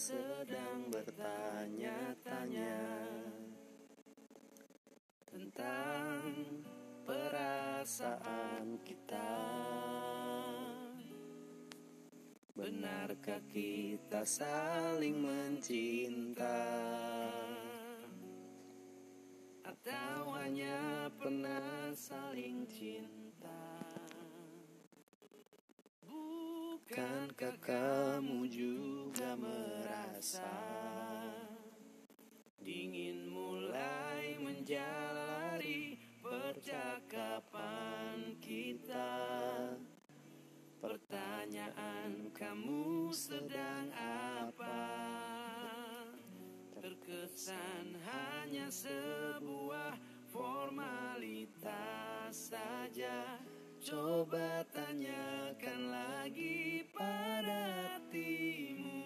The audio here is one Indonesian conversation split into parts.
sedang bertanya-tanya tentang perasaan kita. Benarkah kita saling mencinta? Atau hanya pernah saling cinta? Bukankah kamu juga merasa Dingin mulai menjalari percakapan kita? Pertanyaan kamu sedang apa? Terkesan hanya sebuah saja Coba tanyakan lagi pada hatimu.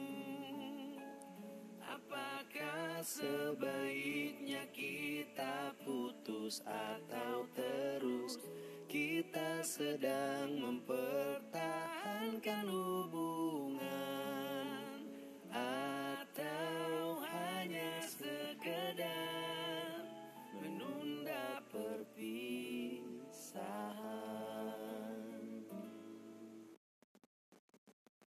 Apakah sebaiknya kita putus atau terus? Kita sedang mempertahankan hubungan